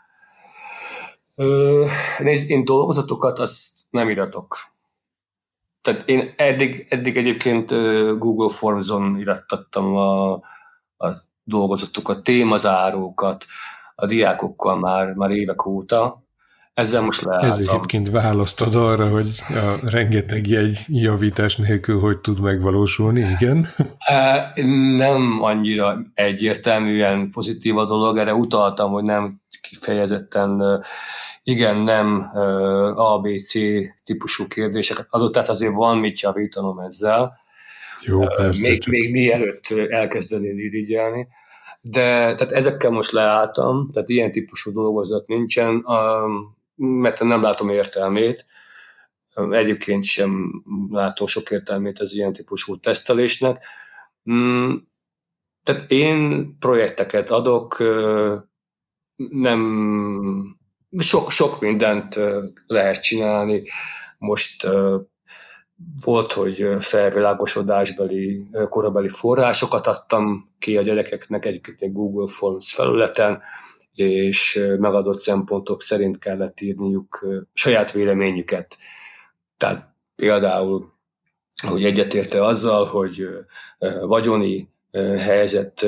Nézd, én dolgozatokat azt nem iratok. Tehát én eddig, eddig egyébként Google Forms-on irattattam a, a dolgozatokat, témazárókat a diákokkal már, már évek óta, ezzel most leálltam. Ez egyébként választod arra, hogy a rengeteg jegy javítás nélkül hogy tud megvalósulni, igen? Nem annyira egyértelműen pozitív a dolog, erre utaltam, hogy nem kifejezetten igen, nem ABC típusú kérdéseket adott, tehát azért van mit javítanom ezzel. Jó, persze, még, csak... még mielőtt elkezdenél irigyelni. De tehát ezekkel most leálltam, tehát ilyen típusú dolgozat nincsen mert nem látom értelmét. Egyébként sem látom sok értelmét az ilyen típusú tesztelésnek. Mm, tehát én projekteket adok, nem sok, sok mindent lehet csinálni. Most volt, hogy felvilágosodásbeli, korabeli forrásokat adtam ki a gyerekeknek egy, egy Google Forms felületen, és megadott szempontok szerint kellett írniuk saját véleményüket. Tehát például, hogy egyetérte azzal, hogy vagyoni helyzet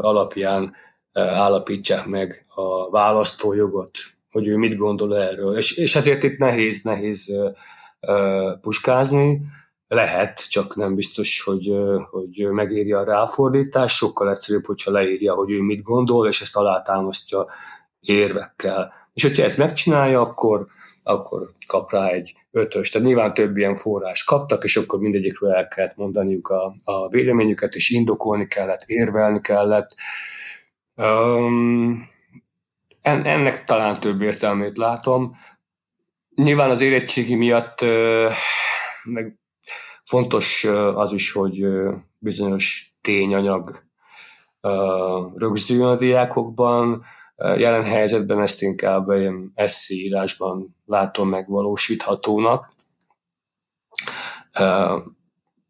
alapján állapítsák meg a választójogot, hogy ő mit gondol erről. És, és ezért itt nehéz, nehéz puskázni, lehet, csak nem biztos, hogy, hogy megéri a ráfordítás. Sokkal egyszerűbb, hogyha leírja, hogy ő mit gondol, és ezt alátámasztja érvekkel. És hogyha ezt megcsinálja, akkor, akkor kap rá egy ötös. Tehát nyilván több ilyen forrás kaptak, és akkor mindegyikről el kellett mondaniuk a, a véleményüket, és indokolni kellett, érvelni kellett. Um, ennek talán több értelmét látom. Nyilván az érettségi miatt meg Fontos az is, hogy bizonyos tényanyag rögzüljön a diákokban. Jelen helyzetben ezt inkább ilyen eszéírásban látom megvalósíthatónak.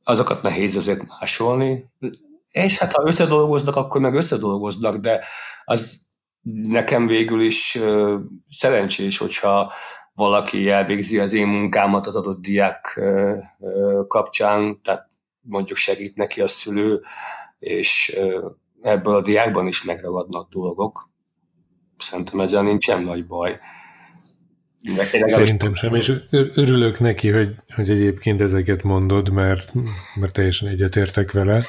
Azokat nehéz azért másolni. És hát ha összedolgoznak, akkor meg összedolgoznak, de az nekem végül is szerencsés, hogyha valaki elvégzi az én munkámat az adott diák kapcsán, tehát mondjuk segít neki a szülő, és ebből a diákban is megragadnak dolgok. Szerintem ezzel nincsen nagy baj. Szerintem sem, és örülök neki, hogy, hogy egyébként ezeket mondod, mert, mert teljesen egyetértek vele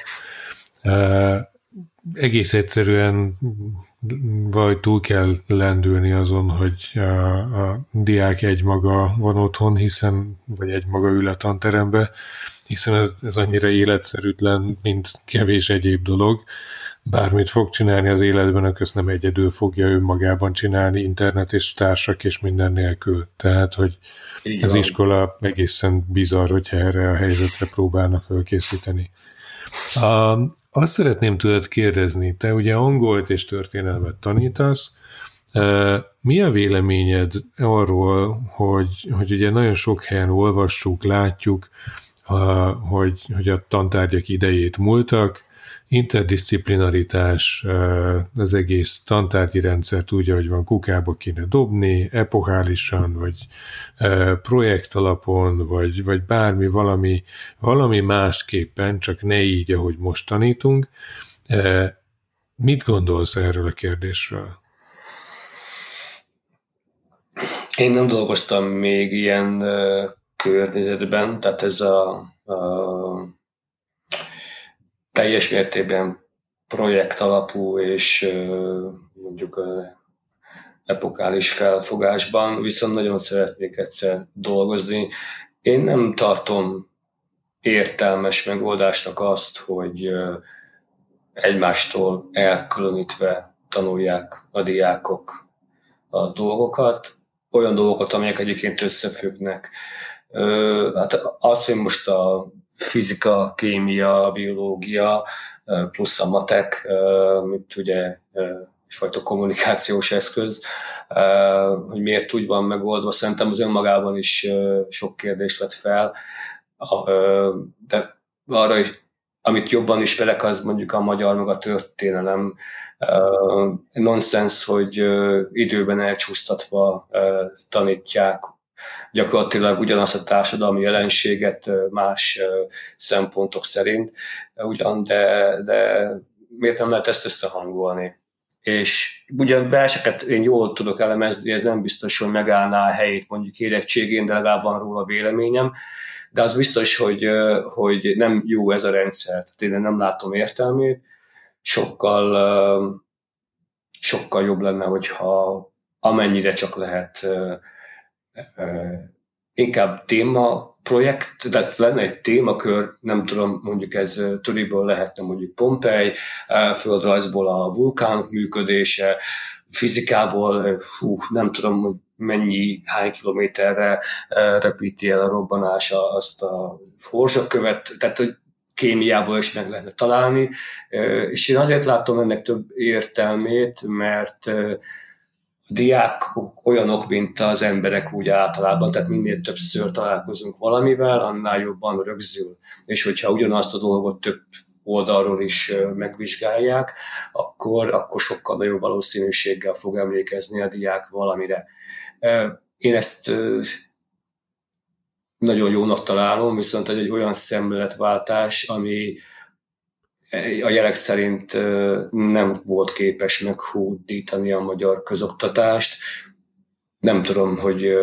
egész egyszerűen vagy túl kell lendülni azon, hogy a, a diák egymaga van otthon, hiszen, vagy egymaga ül a tanterembe, hiszen ez, ez annyira életszerűtlen, mint kevés egyéb dolog. Bármit fog csinálni az életben, azt nem egyedül fogja önmagában csinálni, internet és társak és minden nélkül. Tehát, hogy Így az van. iskola egészen bizarr, hogyha erre a helyzetre próbálna fölkészíteni. A, Azt szeretném tőled kérdezni, te ugye angolt és történelmet tanítasz, mi a véleményed arról, hogy, hogy ugye nagyon sok helyen olvassuk, látjuk, hogy, hogy a tantárgyak idejét múltak, interdisziplinaritás, az egész tantárgyi rendszert úgy, ahogy van, kukába kéne dobni, epohálisan, vagy projekt alapon, vagy, vagy bármi, valami, valami másképpen, csak ne így, ahogy most tanítunk. Mit gondolsz erről a kérdésről? Én nem dolgoztam még ilyen környezetben, tehát ez a, a teljes mértékben projekt alapú és mondjuk epokális felfogásban, viszont nagyon szeretnék egyszer dolgozni. Én nem tartom értelmes megoldásnak azt, hogy egymástól elkülönítve tanulják a diákok a dolgokat, olyan dolgokat, amelyek egyébként összefüggnek. Hát az, hogy most a fizika, kémia, biológia, plusz a matek, mint ugye egyfajta kommunikációs eszköz, hogy miért úgy van megoldva, szerintem az önmagában is sok kérdést vet fel, de arra is, amit jobban ismerek, az mondjuk a magyar, meg a történelem. Nonsens, hogy időben elcsúsztatva tanítják gyakorlatilag ugyanazt a társadalmi jelenséget más szempontok szerint, ugyan, de, de miért nem lehet ezt összehangolni? És ugyan verseket én jól tudok elemezni, ez nem biztos, hogy megállná a helyét mondjuk érettségén, de legalább van róla véleményem, de az biztos, hogy, hogy nem jó ez a rendszer, tehát én nem látom értelmét, sokkal, sokkal jobb lenne, hogyha amennyire csak lehet inkább téma projekt, de lenne egy témakör, nem tudom, mondjuk ez Turiből lehetne mondjuk Pompei, földrajzból a vulkán működése, fizikából, fú, nem tudom, hogy mennyi, hány kilométerre repíti el a robbanása azt a horzsakövet, tehát hogy kémiából is meg lehetne találni, és én azért látom ennek több értelmét, mert diákok olyanok, mint az emberek úgy általában, tehát minél többször találkozunk valamivel, annál jobban rögzül. És hogyha ugyanazt a dolgot több oldalról is megvizsgálják, akkor, akkor sokkal nagyobb valószínűséggel fog emlékezni a diák valamire. Én ezt nagyon jónak találom, viszont egy olyan szemléletváltás, ami a jelek szerint nem volt képes meghódítani a magyar közoktatást. Nem tudom, hogy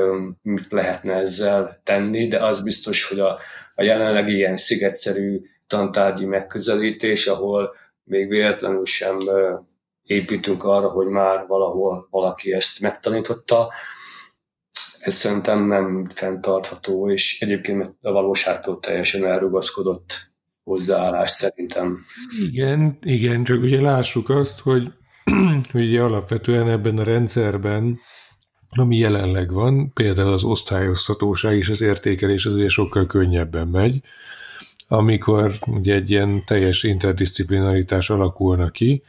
mit lehetne ezzel tenni, de az biztos, hogy a, a jelenlegi ilyen szigetszerű tantárgyi megközelítés, ahol még véletlenül sem építünk arra, hogy már valahol valaki ezt megtanította, ez szerintem nem fenntartható, és egyébként a valóságtól teljesen elrugaszkodott hozzáállás szerintem. Igen, igen, csak ugye lássuk azt, hogy, hogy ugye alapvetően ebben a rendszerben, ami jelenleg van, például az osztályoztatóság és az értékelés az ugye sokkal könnyebben megy, amikor ugye egy ilyen teljes interdisziplinaritás alakulna ki,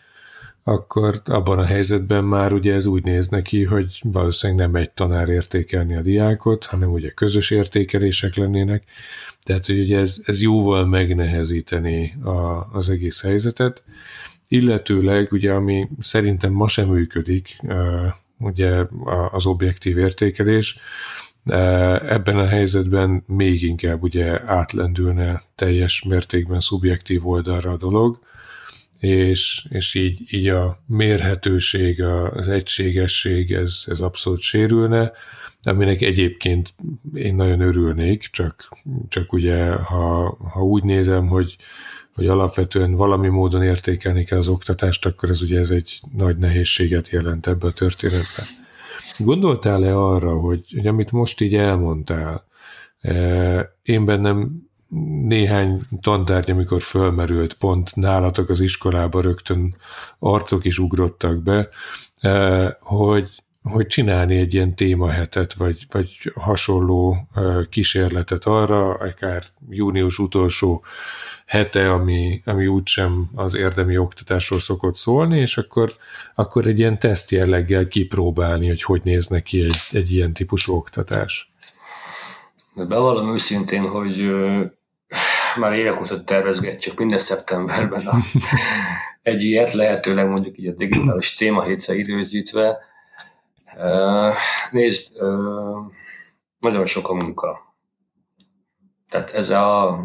akkor abban a helyzetben már ugye ez úgy néz neki, hogy valószínűleg nem egy tanár értékelni a diákot, hanem ugye közös értékelések lennének, tehát hogy ugye ez, ez jóval megnehezíteni a, az egész helyzetet, illetőleg ugye ami szerintem ma sem működik, ugye az objektív értékelés, ebben a helyzetben még inkább ugye átlendülne teljes mértékben szubjektív oldalra a dolog, és, és így, így a mérhetőség, az egységesség, ez, ez abszolút sérülne, aminek egyébként én nagyon örülnék, csak, csak ugye, ha, ha úgy nézem, hogy, hogy alapvetően valami módon értékelni kell az oktatást, akkor ez ugye ez egy nagy nehézséget jelent ebbe a történetben. Gondoltál-e arra, hogy, hogy amit most így elmondtál, eh, én bennem néhány tantárgy, amikor fölmerült pont nálatok az iskolába, rögtön arcok is ugrottak be, eh, hogy, hogy csinálni egy ilyen témahetet, vagy, vagy hasonló kísérletet arra, akár június utolsó hete, ami, ami úgysem az érdemi oktatásról szokott szólni, és akkor, akkor egy ilyen teszt jelleggel kipróbálni, hogy hogy néz neki egy, egy ilyen típusú oktatás. Bevallom őszintén, hogy már évek óta tervezgetjük minden szeptemberben a, egy ilyet, lehetőleg mondjuk így a digitális témahétre időzítve. Nézd, nagyon sok a munka. Tehát ez a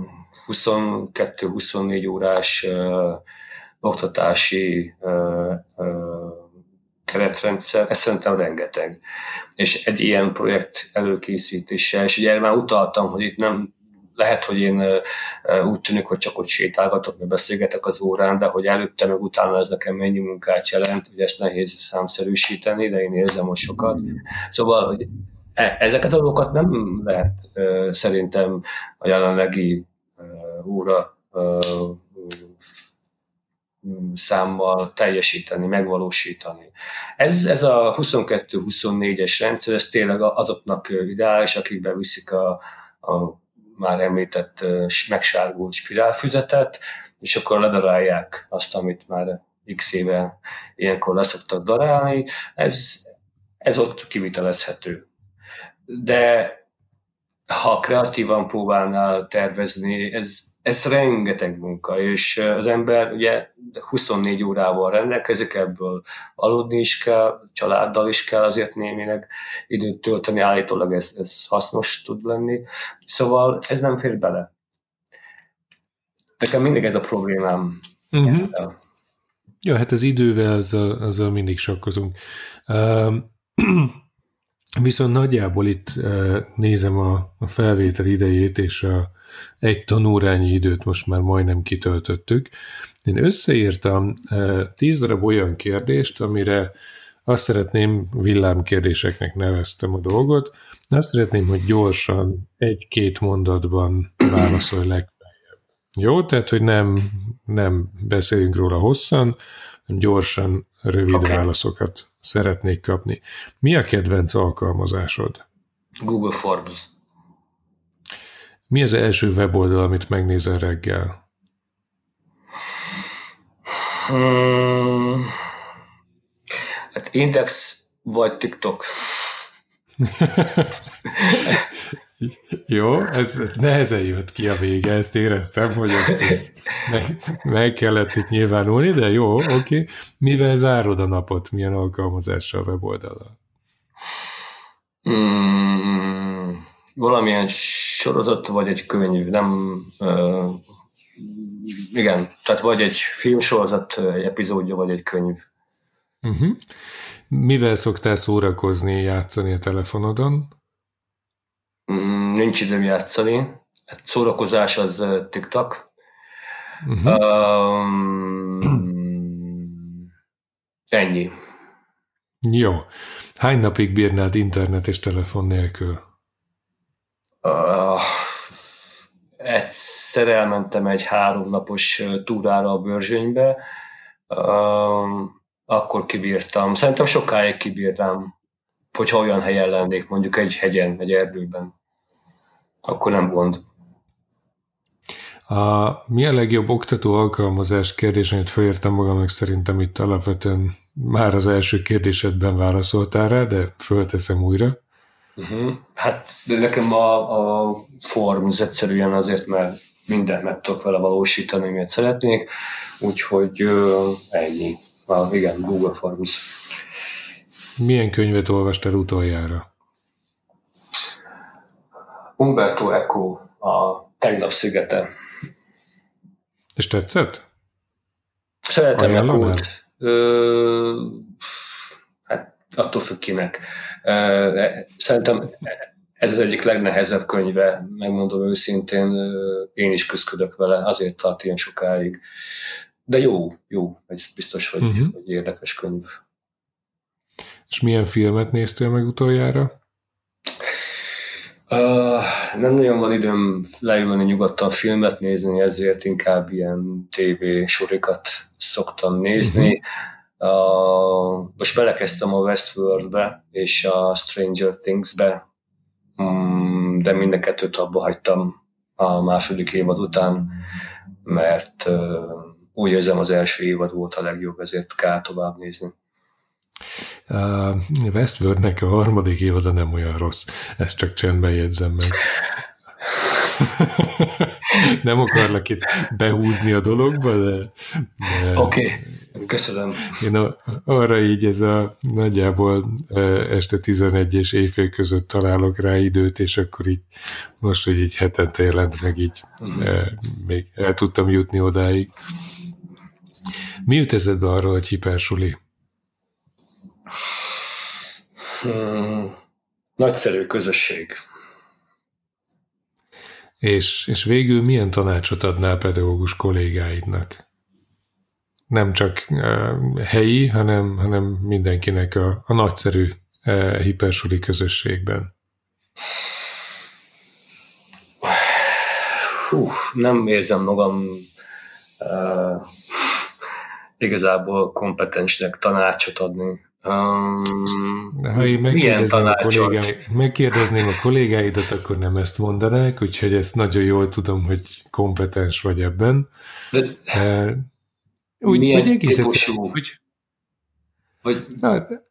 22-24 órás oktatási keretrendszer, ez szerintem rengeteg. És egy ilyen projekt előkészítése, és ugye már utaltam, hogy itt nem lehet, hogy én úgy tűnik, hogy csak ott sétálgatok, mert beszélgetek az órán, de hogy előtte meg utána ez nekem mennyi munkát jelent, hogy ezt nehéz számszerűsíteni, de én érzem hogy sokat. Szóval, hogy e, ezeket a dolgokat nem lehet szerintem a jelenlegi óra számmal teljesíteni, megvalósítani. Ez, ez a 22-24-es rendszer, ez tényleg azoknak ideális, akik beviszik a, a már említett megsárgult spirálfüzetet, és akkor ledarálják azt, amit már x éve ilyenkor leszoktak darálni. Ez, ez ott kivitelezhető. De ha kreatívan próbálnál tervezni, ez, ez rengeteg munka, és az ember ugye 24 órával rendelkezik, ebből aludni is kell, családdal is kell azért némileg időt tölteni, állítólag ez, ez hasznos tud lenni. Szóval ez nem fér bele. Nekem mindig ez a problémám. Uh-huh. Ja, hát az idővel azzal, azzal mindig sokkozunk. Uh, viszont nagyjából itt nézem a, felvétel idejét, és a, egy tanórányi időt most már majdnem kitöltöttük. Én összeírtam tíz darab olyan kérdést, amire azt szeretném, villámkérdéseknek neveztem a dolgot, azt szeretném, hogy gyorsan, egy-két mondatban válaszolj legfeljebb. Jó, tehát, hogy nem, nem beszéljünk róla hosszan, gyorsan, rövid okay. válaszokat szeretnék kapni. Mi a kedvenc alkalmazásod? Google Forms. Mi az első weboldal, amit megnézel reggel? Hmm. Hát Index vagy TikTok. Jó, ez nehezen jött ki a vége, ezt éreztem, hogy ezt, ezt meg, meg kellett itt nyilvánulni, de jó, oké. Okay. Mivel zárod a napot? Milyen alkalmazással weboldalal? Hmm valamilyen sorozat, vagy egy könyv, nem uh, igen, tehát vagy egy filmsorozat, egy epizódja, vagy egy könyv. Uh-huh. Mivel szoktál szórakozni, játszani a telefonodon? Mm, nincs időm játszani. Hát szórakozás az TikTok. Uh-huh. Um, ennyi. Jó. Hány napig bírnád internet és telefon nélkül? Uh, egyszer elmentem egy háromnapos túrára a Börzsönybe, uh, akkor kibírtam. Szerintem sokáig kibírtam, hogyha olyan helyen lennék, mondjuk egy hegyen, egy erdőben. Akkor nem gond. A, mi a legjobb oktató alkalmazás kérdés, amit felírtam magamnak, szerintem itt alapvetően már az első kérdésedben válaszoltál rá, de fölteszem újra. Uh-huh. Hát nekem a, a Forms egyszerűen azért, mert mindent meg tudok vele valósítani, amit szeretnék, úgyhogy uh, ennyi. Ah, igen, Google Forms. Milyen könyvet olvastál utoljára? Umberto Eco, a Tegnap szigete. És tetszett? Szeretem Eco-t. Hát attól függ kinek. Szerintem ez az egyik legnehezebb könyve, megmondom őszintén, én is küzdök vele, azért tart ilyen sokáig. De jó, jó, ez biztos, hogy, uh-huh. hogy érdekes könyv. És milyen filmet néztél meg utoljára? Uh, nem nagyon van időm leülni nyugodtan filmet nézni, ezért inkább ilyen TV sorikat szoktam nézni. Uh, most belekezdtem a Westworld-be és a Stranger Things-be, um, de mind a kettőt abba hagytam a második évad után, mert uh, úgy érzem az első évad volt a legjobb, ezért kell tovább nézni. A Westworldnek a harmadik évada nem olyan rossz, ezt csak csendben jegyzem meg. nem akarlak itt behúzni a dologba, de... de Oké, okay. köszönöm. Én a, arra így ez a nagyjából este 11 és éjfél között találok rá időt, és akkor így most, hogy így hetente jelent meg, így uh-huh. még el tudtam jutni odáig. Mi jut eszedbe arról, hogy hipersuli? Hmm, nagyszerű közösség. És, és végül milyen tanácsot adnál pedagógus kollégáidnak? Nem csak uh, helyi, hanem, hanem mindenkinek a, a nagyszerű uh, hipersuli közösségben. Hú, nem érzem magam uh, igazából kompetensnek tanácsot adni. Um, De ha én megkérdezném a, kollégái, megkérdezném a kollégáidat, akkor nem ezt mondanák, úgyhogy ezt nagyon jól tudom, hogy kompetens vagy ebben. De, uh, úgy, milyen úgy egész típusú? Hogy, vagy... Hát,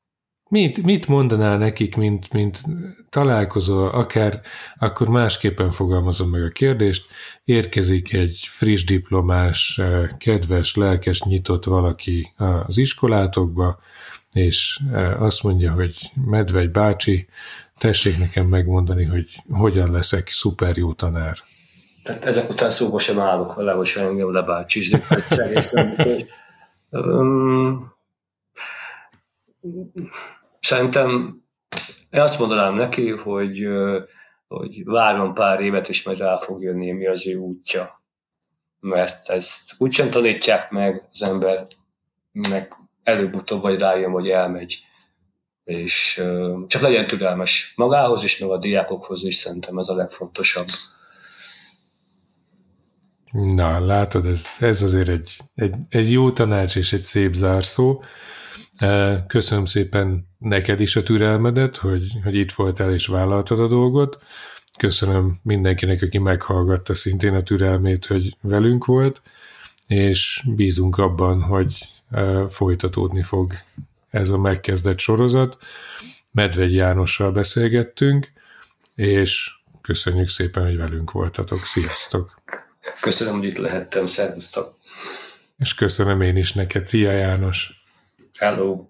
mit, mit mondanál nekik, mint, mint találkozó, akár akkor másképpen fogalmazom meg a kérdést, érkezik egy friss diplomás, kedves, lelkes, nyitott valaki az iskolátokba, és e, azt mondja, hogy Medvegy bácsi, tessék nekem megmondani, hogy hogyan leszek szuper jó tanár. Tehát ezek után szóba sem állok vele, hogy engem lebácsizni. Szerintem én azt mondanám neki, hogy, hogy várjon pár évet, és majd rá fog jönni, mi az ő útja. Mert ezt úgysem tanítják meg az ember, meg előbb-utóbb vagy rájön, hogy elmegy. És csak legyen türelmes magához is, meg a diákokhoz is, szerintem ez a legfontosabb. Na, látod, ez, ez azért egy, egy, egy jó tanács és egy szép zárszó. Köszönöm szépen neked is a türelmedet, hogy, hogy itt voltál és vállaltad a dolgot. Köszönöm mindenkinek, aki meghallgatta szintén a türelmét, hogy velünk volt, és bízunk abban, hogy folytatódni fog ez a megkezdett sorozat. Medvegy Jánossal beszélgettünk, és köszönjük szépen, hogy velünk voltatok. Sziasztok! Köszönöm, hogy itt lehettem. Szervusztok! És köszönöm én is neked. Szia János! Hello!